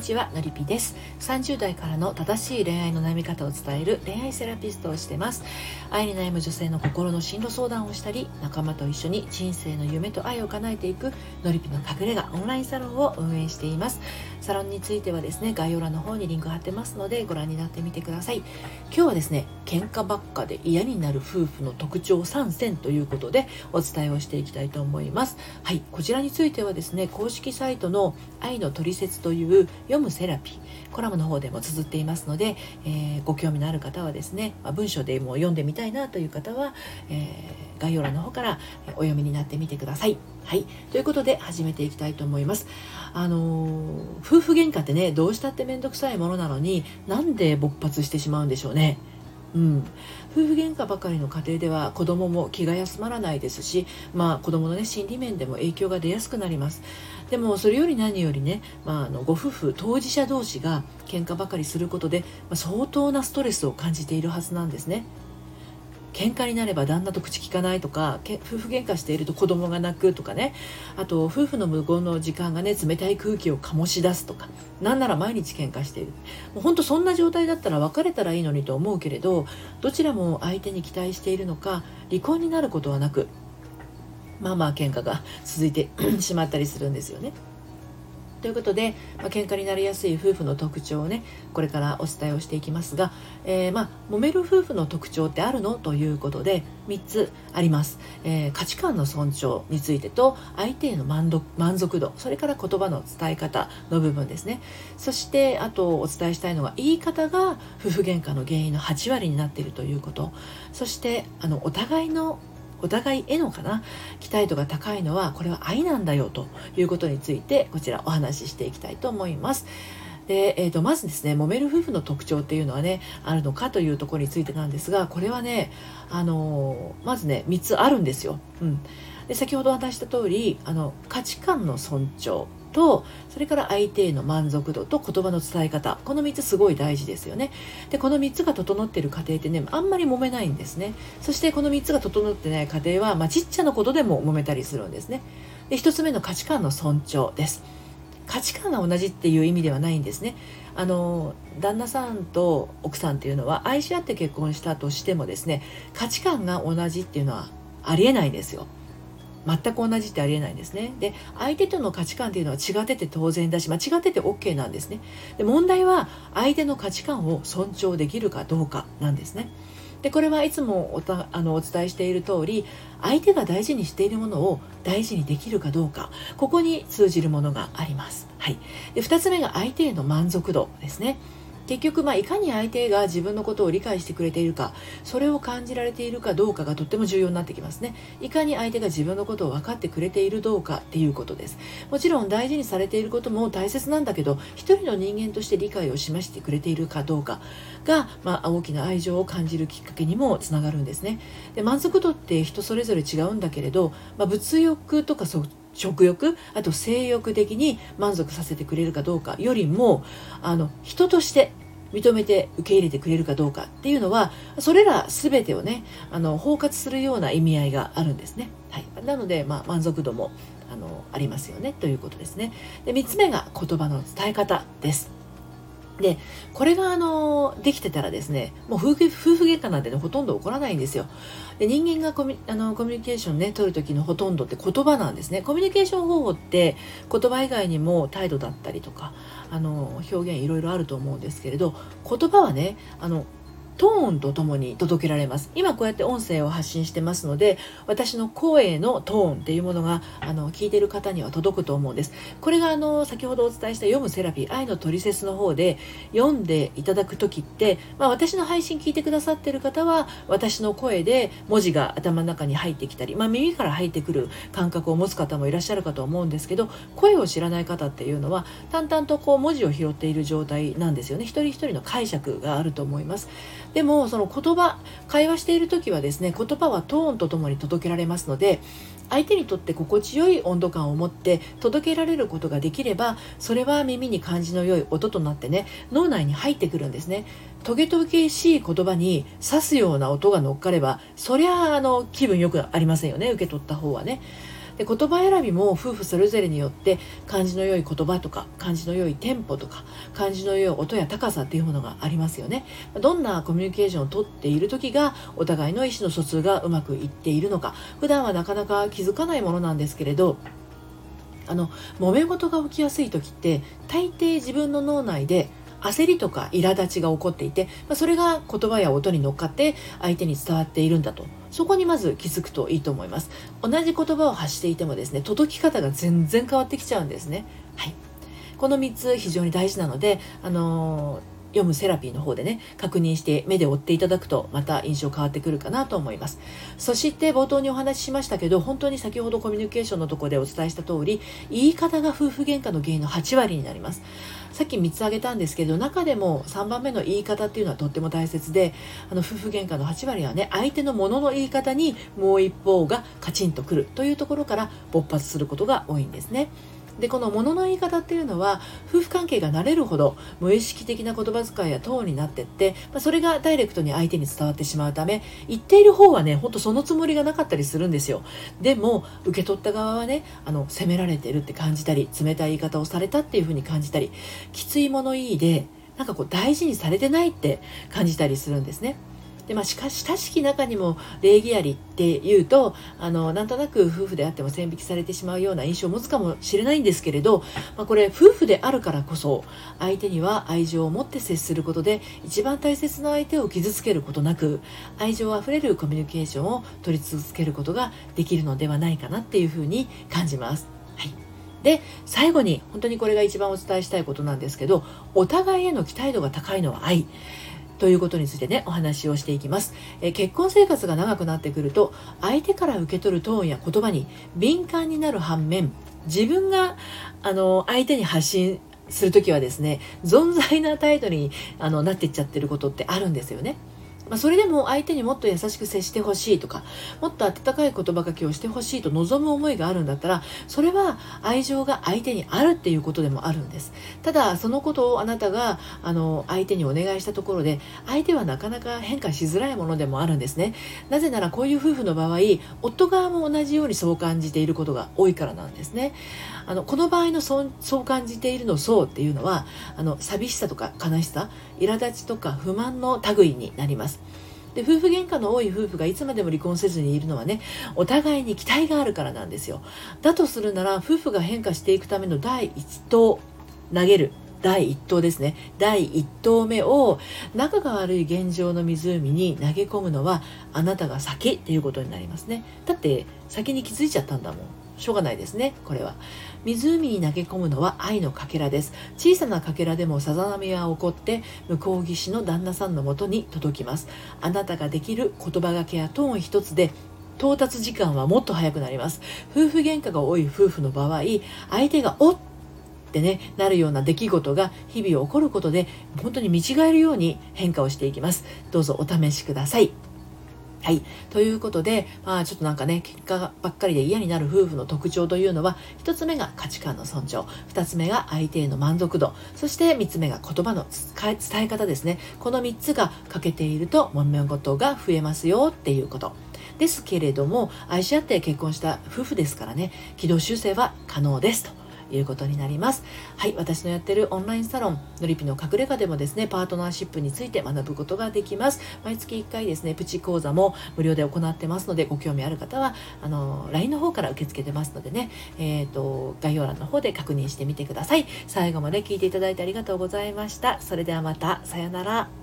にちはのりぴです。30代からの正しい恋愛の悩み方を伝える恋愛セラピストをしてます。愛に悩む女性の心の進路相談をしたり仲間と一緒に人生の夢と愛を叶えていくのりぴの隠れ家オンラインサロンを運営しています。サロンについてはですね概要欄の方にリンク貼ってますのでご覧になってみてください。今日はですね喧嘩ばっかで嫌になる夫婦の特徴3選ということでお伝えをしていきたいと思います。はいこちらについてはですね公式サイトの愛のトリセツという読むセラピーコラムの方でも綴っていますので、えー、ご興味のある方はですね、まあ、文章でも読んでみたいなという方は、えー、概要欄の方からお読みになってみてください。はい、ということで始めていきたいと思います。あのー、夫婦喧嘩ってねどうしたって面倒くさいものなのになんで勃発してしまうんでしょうね。うん、夫婦喧嘩ばかりの家庭では子供も気が休まらないですし、まあ、子供の、ね、心理面でも影響が出やすくなります。でもそれより何よりね、まあ、あのご夫婦当事者同士が喧嘩ばかりすることで、まあ、相当なストレスを感じているはずなんですね。喧嘩になれば旦那と口聞かないとか夫婦喧嘩していると子供が泣くとかね。あと夫婦の無言の時間がね冷たい空気を醸し出すとか。なんなら毎日喧嘩している。もうほんとそんな状態だったら別れたらいいのにと思うけれどどちらも相手に期待しているのか離婚になることはなくまあまあ喧嘩が続いてしまったりするんですよね。ということで、まあ、喧嘩になりやすい夫婦の特徴をねこれからお伝えをしていきますが、えー、まあ揉める夫婦の特徴ってあるの？ということで3つあります、えー、価値観の尊重についてと相手への満足度それから言葉の伝え方の部分ですね。そしてあとお伝えしたいのは言い方が夫婦喧嘩の原因の8割になっているということ。そしてあのお互いのお互いへのかな期待度が高いのはこれは愛なんだよということについてこちらお話ししていきたいと思います。で、えー、とまずですね揉める夫婦の特徴っていうのはねあるのかというところについてなんですがこれはね、あのー、まずね3つあるんですよ。うん、で先ほどお話した通りあり価値観の尊重とそれから相手への満足度と言葉の伝え方。この3つすごい大事ですよね。でこの3つが整ってる家庭ってねあんまり揉めないんですね。そしてこの3つが整ってない家庭は、まあ、ちっちゃなことでも揉めたりするんですね。で1つ目の価値観の尊重です。価値観が同じっていう意味ではないんですね。あの旦那さんと奥さんっていうのは愛し合って結婚したとしてもですね価値観が同じっていうのはありえないんですよ。全く同じってありえないんですね。で相手との価値観っていうのは違ってて当然だし、まあ、違ってて OK なんですね。で問題は相手の価値観を尊重できるかどうかなんですね。でこれはいつもおたあのお伝えしている通り相手が大事にしているものを大事にできるかどうかここに通じるものがあります。はい、で2つ目が相手への満足度ですね。結局、まあ、いかに相手が自分のことを理解してくれているかそれを感じられているかどうかがとっても重要になってきますね。いかに相手が自分のことを分かってくれているどうかっていうことです。もちろん大事にされていることも大切なんだけど一人の人間として理解を示してくれているかどうかが、まあ、大きな愛情を感じるきっかけにもつながるんですね。で満足度って人それぞれ違うんだけれど、まあ、物欲とか食欲あと性欲的に満足させてくれるかどうかよりもあの人として認めて受け入れてくれるかどうかっていうのはそれら全てをねあの包括するような意味合いがあるんですね。はい、なので、まあ、満足度もあのありますよねということですね。で3つ目が言葉の伝え方です。でこれがあのできてたらですねもう夫婦夫婦喧嘩なんて、ね、ほとんど起こらないんですよ。で人間がコミあのコミュニケーションね取る時のほとんどって言葉なんですね。コミュニケーション方法って言葉以外にも態度だったりとかあの表現いろいろあると思うんですけれど言葉はねあのトーンとともに届けられます。今こうやって音声を発信してますので私の声のトーンっていうものがあの聞いてる方には届くと思うんです。これがあの先ほどお伝えした読むセラピー愛のトリセツの方で読んでいただく時って、まあ、私の配信聞いてくださってる方は私の声で文字が頭の中に入ってきたり、まあ、耳から入ってくる感覚を持つ方もいらっしゃるかと思うんですけど声を知らない方っていうのは淡々とこう文字を拾っている状態なんですよね。一人一人の解釈があると思います。でもその言葉会話している時はですね言葉はトーンとともに届けられますので相手にとって心地よい温度感を持って届けられることができればそれは耳に感じの良い音となってね脳内に入ってくるんですね。トゲトゲしい言葉に刺すような音が乗っかればそりゃあの気分よくありませんよね受け取った方はね。で言葉選びも夫婦それぞれによって感じの良い言葉とか感じの良いテンポとか感じの良い音や高さっていうものがありますよね。どんなコミュニケーションをとっている時がお互いの意思の疎通がうまくいっているのか。普段はなかなか気づかないものなんですけれどあの揉め事が起きやすい時って大抵自分の脳内で焦りとか苛立ちが起こっていて、まあ、それが言葉や音に乗っかって相手に伝わっているんだと。そこにまず気づくといいと思います。同じ言葉を発していてもですね届き方が全然変わってきちゃうんですね。はい。この3つ非常に大事なので、あのー読むセラピーの方でね確認して目で追っていただくとまた印象変わってくるかなと思いますそして冒頭にお話ししましたけど本当に先ほどコミュニケーションのとこでお伝えした通り言い方が夫婦喧嘩の原因の8割になりますさっき3つ挙げたんですけど中でも3番目の言い方っていうのはとっても大切であの夫婦喧嘩の8割はね相手のものの言い方にもう一方がカチンとくるというところから勃発することが多いんですね。でこの物の言い方っていうのは夫婦関係が慣れるほど無意識的な言葉遣いやトーンになってって、まあ、それがダイレクトに相手に伝わってしまうため言っている方はねほんとそのつもりがなかったりするんですよでも受け取った側はねあの責められてるって感じたり冷たい言い方をされたっていうふうに感じたりきつい物言いでなんかこう大事にされてないって感じたりするんですね。でまあ、しかし親しき中にも礼儀ありっていうとあのなんとなく夫婦であっても線引きされてしまうような印象を持つかもしれないんですけれど、まあ、これ夫婦であるからこそ相手には愛情を持って接することで一番大切な相手を傷つけることなく愛情あふれるコミュニケーションを取り続けることができるのではないかなっていうふうに感じます。はいで最後に本当にこれが一番お伝えしたいことなんですけどお互いへの期待度が高いのは愛ということについてねお話をしていきます、え結婚生活が長くなってくると相手から受け取るトーンや言葉に敏感になる反面自分があの相手に発信する時はですね存在な態度にあのなっていっちゃってることってあるんですよね。まあ、それでも相手にもっと優しく接してほしいとかもっと温かい言葉かけをしてほしいと望む思いがあるんだったらそれは愛情が相手にあるっていうことでもあるんです。ただそのことをあなたがあの相手にお願いしたところで相手はなかなか変化しづらいものでもあるんですね。なぜならこういう夫婦の場合夫側も同じようにそう感じていることが多いからなんですね。あのこの場合のそうそう感じているのそうっていうのはあの寂しさとか悲しさ苛立ちとか不満の類になります。で夫婦喧嘩の多い夫婦がいつまでも離婚せずにいるのはねお互いに期待があるからなんですよ。だとするなら夫婦が変化していくための第一投投げる。第1投ですね。第1投目を仲が悪い現状の湖に投げ込むのはあなたが先っていうことになりますね。だって先に気づいちゃったんだもん。しょうがないですねこれは。湖に投げ込むのは愛のかけらです。小さなかけらでもさざ波は起こって向こう岸の旦那さんのもとに届きます。あなたができる言葉がけやトーン一つで到達時間はもっと早くなります。夫婦喧嘩が多い夫婦の場合相手がおっってねなるような出来事が日々起こることで本当に見違えるように変化をしていきます。どうぞお試しください。はい。ということで、まあちょっとなんかね、結果ばっかりで嫌になる夫婦の特徴というのは、一つ目が価値観の尊重、二つ目が相手への満足度、そして三つ目が言葉の伝え方ですね。この三つが欠けていると、もめ事が増えますよっていうこと。ですけれども、愛し合って結婚した夫婦ですからね、軌道修正は可能ですと。いうことになります。はい私のやってるオンラインサロンのりぴの隠れ家でもですねパートナーシップについて学ぶことができます。毎月1回ですねプチ講座も無料で行ってますのでご興味ある方はあの LINE の方から受け付けてますのでねえっ、ー、と概要欄の方で確認してみてください。最後まで聞いていただいてありがとうございました。それではまたさようなら。